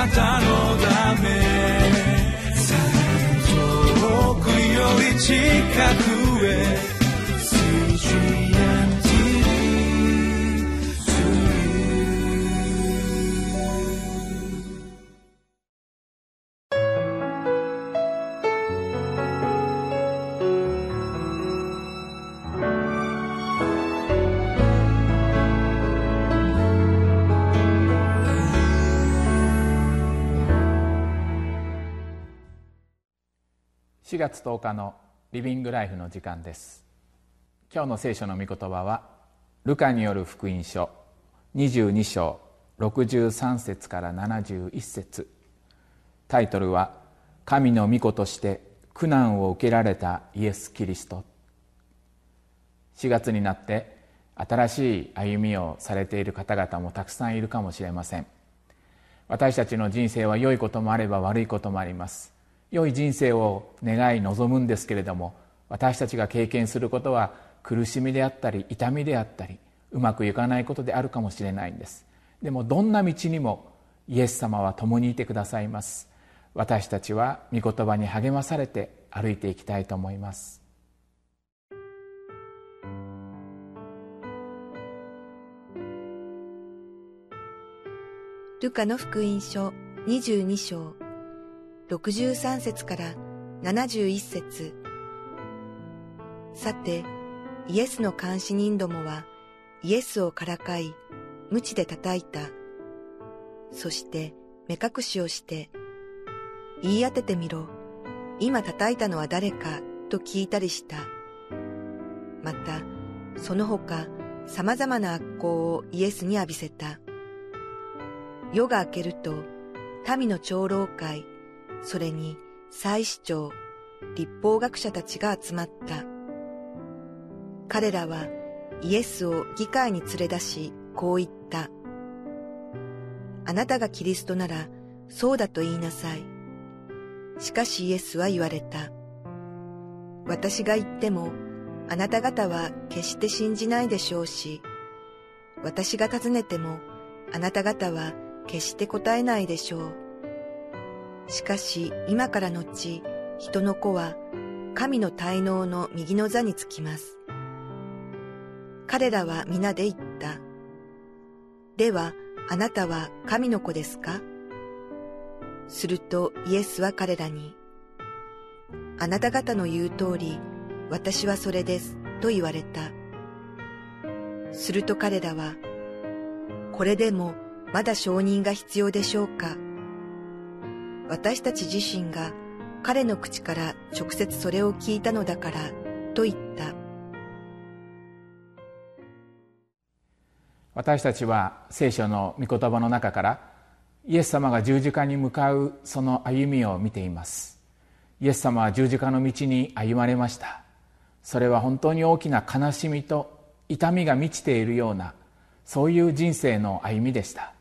なたのため。遠くより近くへ。4月10日のリビングライフの時間です。今日の聖書の御言葉はルカによる福音書22章63節から71節。タイトルは「神の御子として苦難を受けられたイエス・キリスト」4月になって新しい歩みをされている方々もたくさんいるかもしれません。私たちの人生は良いこともあれば悪いこともあります。良い人生を願い望むんですけれども私たちが経験することは苦しみであったり痛みであったりうまくいかないことであるかもしれないんです。でもどんな道にもイエス様は共にいてくださいます。私たちは御言葉に励まされて歩いていきたいと思います。ルカの福音書22章。63節から71節さて、イエスの監視人どもは、イエスをからかい、鞭で叩いた。そして、目隠しをして、言い当ててみろ。今叩いたのは誰か、と聞いたりした。また、その他、様々な悪行をイエスに浴びせた。夜が明けると、民の長老会、それに祭司長、立法学者たちが集まった。彼らはイエスを議会に連れ出し、こう言った。あなたがキリストなら、そうだと言いなさい。しかしイエスは言われた。私が言っても、あなた方は決して信じないでしょうし、私が尋ねても、あなた方は決して答えないでしょう。しかし今からのち、人の子は神の滞納の右の座につきます。彼らは皆で言った。では、あなたは神の子ですか？するとイエスは彼らに、あなた方の言う通り、私はそれです、と言われた。すると彼らは、これでもまだ承認が必要でしょうか？私たち自身が彼の口から直接それを聞いたのだからと言った。私たちは聖書の御言葉の中からイエス様が十字架に向かうその歩みを見ています。イエス様は十字架の道に歩まれました。それは本当に大きな悲しみと痛みが満ちているようなそういう人生の歩みでした。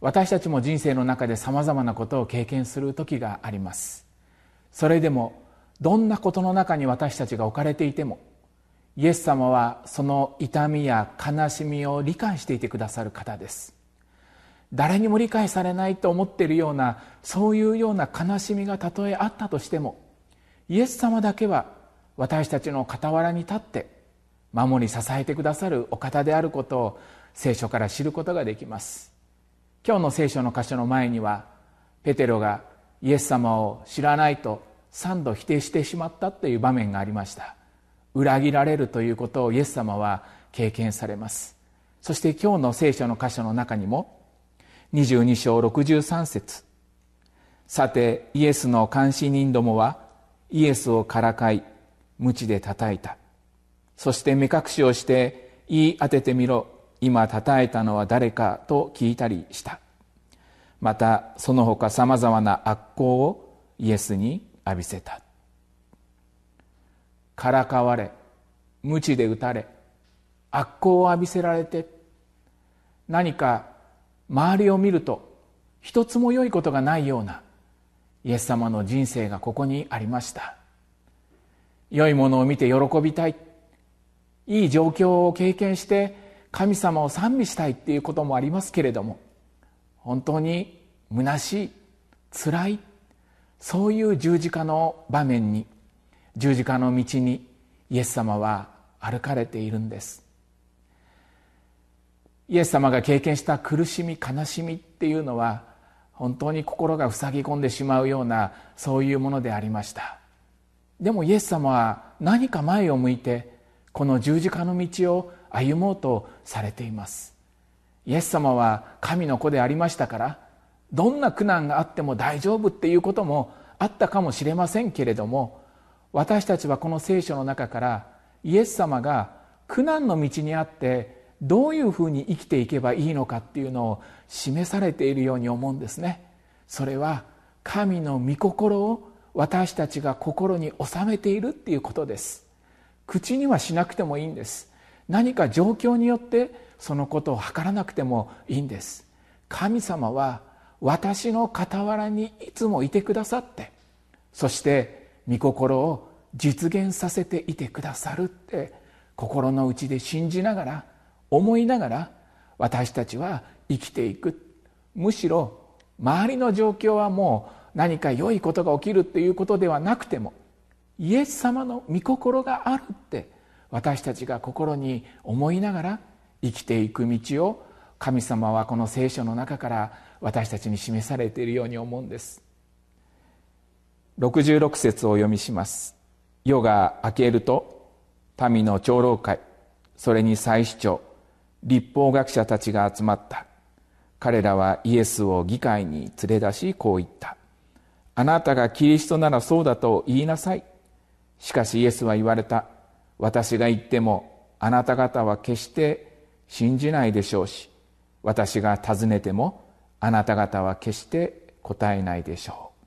私たちも人生の中でさまざまなことを経験する時があります。それでもどんなことの中に私たちが置かれていてもイエス様はその痛みや悲しみを理解していてくださる方です。誰にも理解されないと思っているようなそういうような悲しみがたとえあったとしてもイエス様だけは私たちの傍らに立って守り支えてくださるお方であることを聖書から知ることができます。今日の聖書の箇所の前にはペテロがイエス様を知らないと3度否定してしまったという場面がありました。裏切られるということをイエス様は経験されます。そして今日の聖書の箇所の中にも22章63節。さてイエスの監視人どもはイエスをからかい鞭で叩いた。そして目隠しをして言い当ててみろ。今叩いたのは誰かと聞いたりした。またその他さまざまな悪行をイエスに浴びせた。からかわれ鞭で打たれ悪行を浴びせられて何か周りを見ると一つも良いことがないようなイエス様の人生がここにありました。良いものを見て喜びたい。いい状況を経験して神様を賛美したいっていうこともありますけれども本当に虚しい辛いそういう十字架の場面に十字架の道にイエス様は歩かれているんです。イエス様が経験した苦しみ悲しみっていうのは本当に心が塞ぎ込んでしまうようなそういうものでありました。でもイエス様は何か前を向いてこの十字架の道を歩もうとされています。イエス様は神の子でありましたからどんな苦難があっても大丈夫っていうこともあったかもしれませんけれども私たちはこの聖書の中からイエス様が苦難の道にあってどういうふうに生きていけばいいのかっていうのを示されているように思うんですね。それは神の御心を私たちが心に収めているっていうことです。口にはしなくてもいいんです。何か状況によってそのことを図らなくてもいいんです。神様は私の傍らにいつもいてくださってそして御心を実現させていてくださるって心の内で信じながら思いながら私たちは生きていく。むしろ周りの状況はもう何か良いことが起きるっていうことではなくてもイエス様の御心があるって私たちが心に思いながら生きていく道を神様はこの聖書の中から私たちに示されているように思うんです。66節をお読みします。夜が明けると民の長老会それに祭司長立法学者たちが集まった。彼らはイエスを議会に連れ出しこう言った。あなたがキリストならそうだと言いなさい。しかしイエスは言われた。私が言ってもあなた方は決して信じないでしょうし私が尋ねてもあなた方は決して答えないでしょう。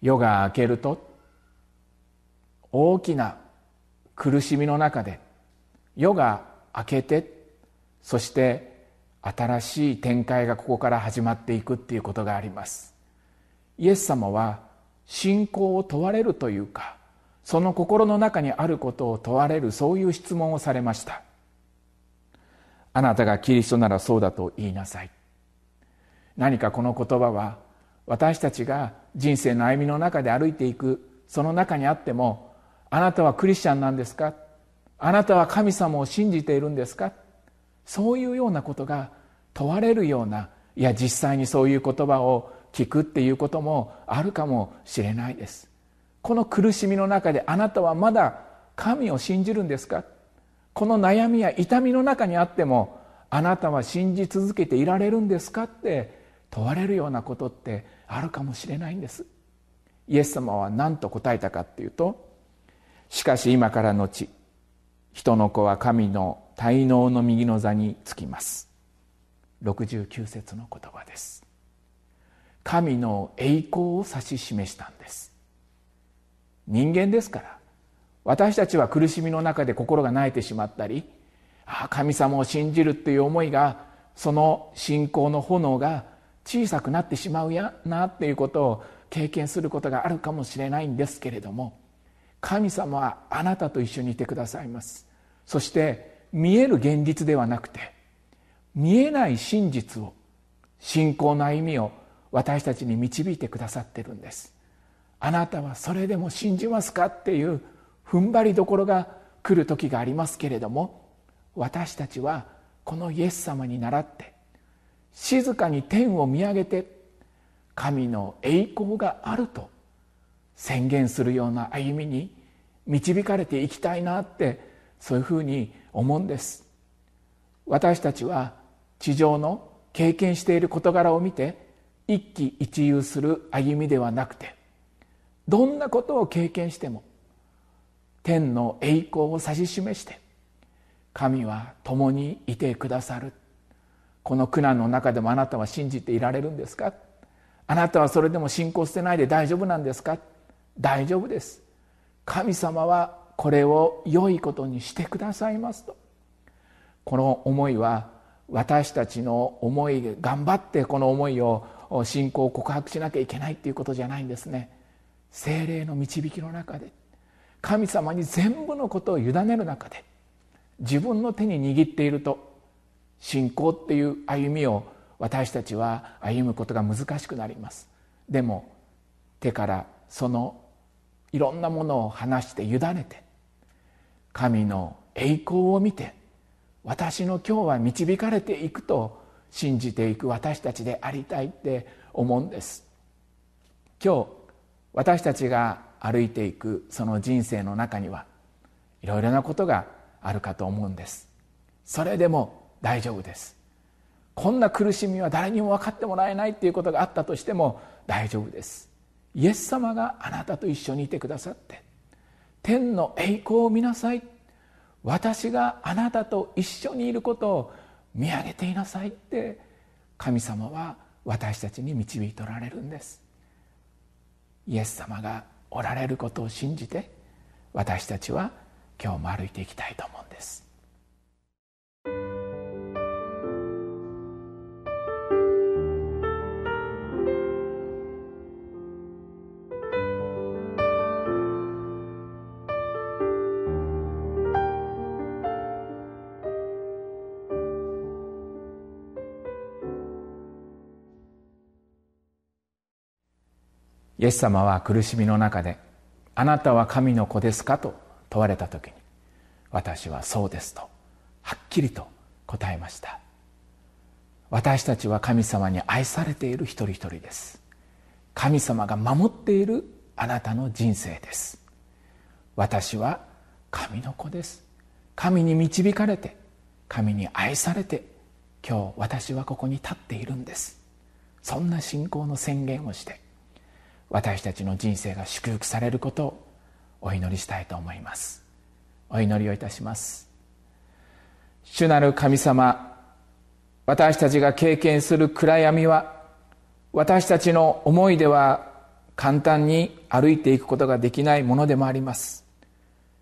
夜が明けると大きな苦しみの中で夜が明けてそして新しい展開がここから始まっていくっていうことがあります。イエス様は信仰を問われるというかその心の中にあることを問われるそういう質問をされました。あなたがキリストならそうだと言いなさい。何かこの言葉は私たちが人生の歩みの中で歩いていくその中にあってもあなたはクリスチャンなんですか？あなたは神様を信じているんですか？そういうようなことが問われるようないや実際にそういう言葉を聞くっていうこともあるかもしれないです。この苦しみの中であなたはまだ神を信じるんですか？この悩みや痛みの中にあってもあなたは信じ続けていられるんですか？って問われるようなことってあるかもしれないんです。イエス様は何と答えたかっていうとしかし今からのち人の子は神の滞納の右の座につきます。69節の言葉です。神の栄光を指し示したんです。人間ですから。私たちは苦しみの中で心が萎えてしまったりああ神様を信じるっていう思いがその信仰の炎が小さくなってしまうやなっていうことを経験することがあるかもしれないんですけれども神様はあなたと一緒にいてくださいます。そして見える現実ではなくて見えない真実を信仰の歩みを私たちに導いてくださってるんです。あなたはそれでも信じますかっていう踏ん張りどころが来る時がありますけれども私たちはこのイエス様に倣って静かに天を見上げて神の栄光があると宣言するような歩みに導かれていきたいなってそういうふうに思うんです。私たちは地上の経験している事柄を見て一喜一憂する歩みではなくてどんなことを経験しても天の栄光を指し示して神は共にいてくださる。この苦難の中でもあなたは信じていられるんですか？あなたはそれでも信仰捨てないで大丈夫なんですか？大丈夫です。神様はこれを良いことにしてくださいますと。この思いは私たちの思い頑張ってこの思いを信仰を告白しなきゃいけないっていうことじゃないんですね。精霊の導きの中で神様に全部のことを委ねる中で自分の手に握っていると信仰っていう歩みを私たちは歩むことが難しくなります。でも手からそのいろんなものを離して委ねて神の栄光を見て私の今日は導かれていくと信じていく私たちでありたいって思うんです。今日私たちが歩いていくその人生の中にはいろいろなことがあるかと思うんです。それでも大丈夫です。こんな苦しみは誰にも分かってもらえないっていうことがあったとしても大丈夫です。イエス様があなたと一緒にいてくださって天の栄光を見なさい。私があなたと一緒にいることを見上げていなさいって神様は私たちに導いておられるんです。イエス様がおられることを信じて私たちは今日も歩いていきたいと思うんです。イエス様は苦しみの中で「あなたは神の子ですか?」と問われた時に私はそうですとはっきりと答えました私たちは神様に愛されている一人一人です。神様が守っているあなたの人生です私は神の子です。神に導かれて神に愛されて今日私はここに立っているんです。そんな信仰の宣言をして私たちの人生が祝福されることをお祈りしたいと思います。お祈りをいたします。主なる神様私たちが経験する暗闇は私たちの思いでは簡単に歩いていくことができないものでもあります。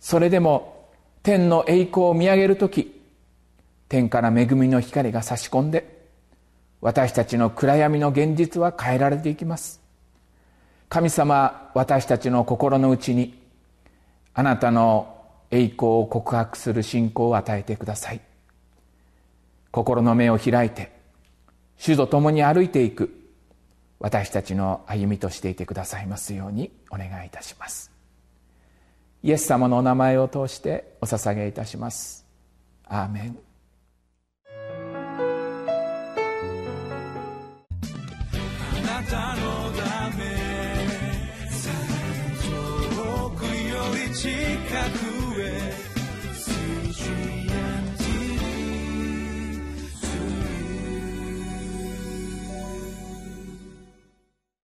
それでも天の栄光を見上げる時天から恵みの光が差し込んで私たちの暗闇の現実は変えられていきます。神様私たちの心の内にあなたの栄光を告白する信仰を与えてください。心の目を開いて主と共に歩いていく私たちの歩みとしていてくださいますようにお願いいたします。イエス様のお名前を通してお捧げいたします。アーメン。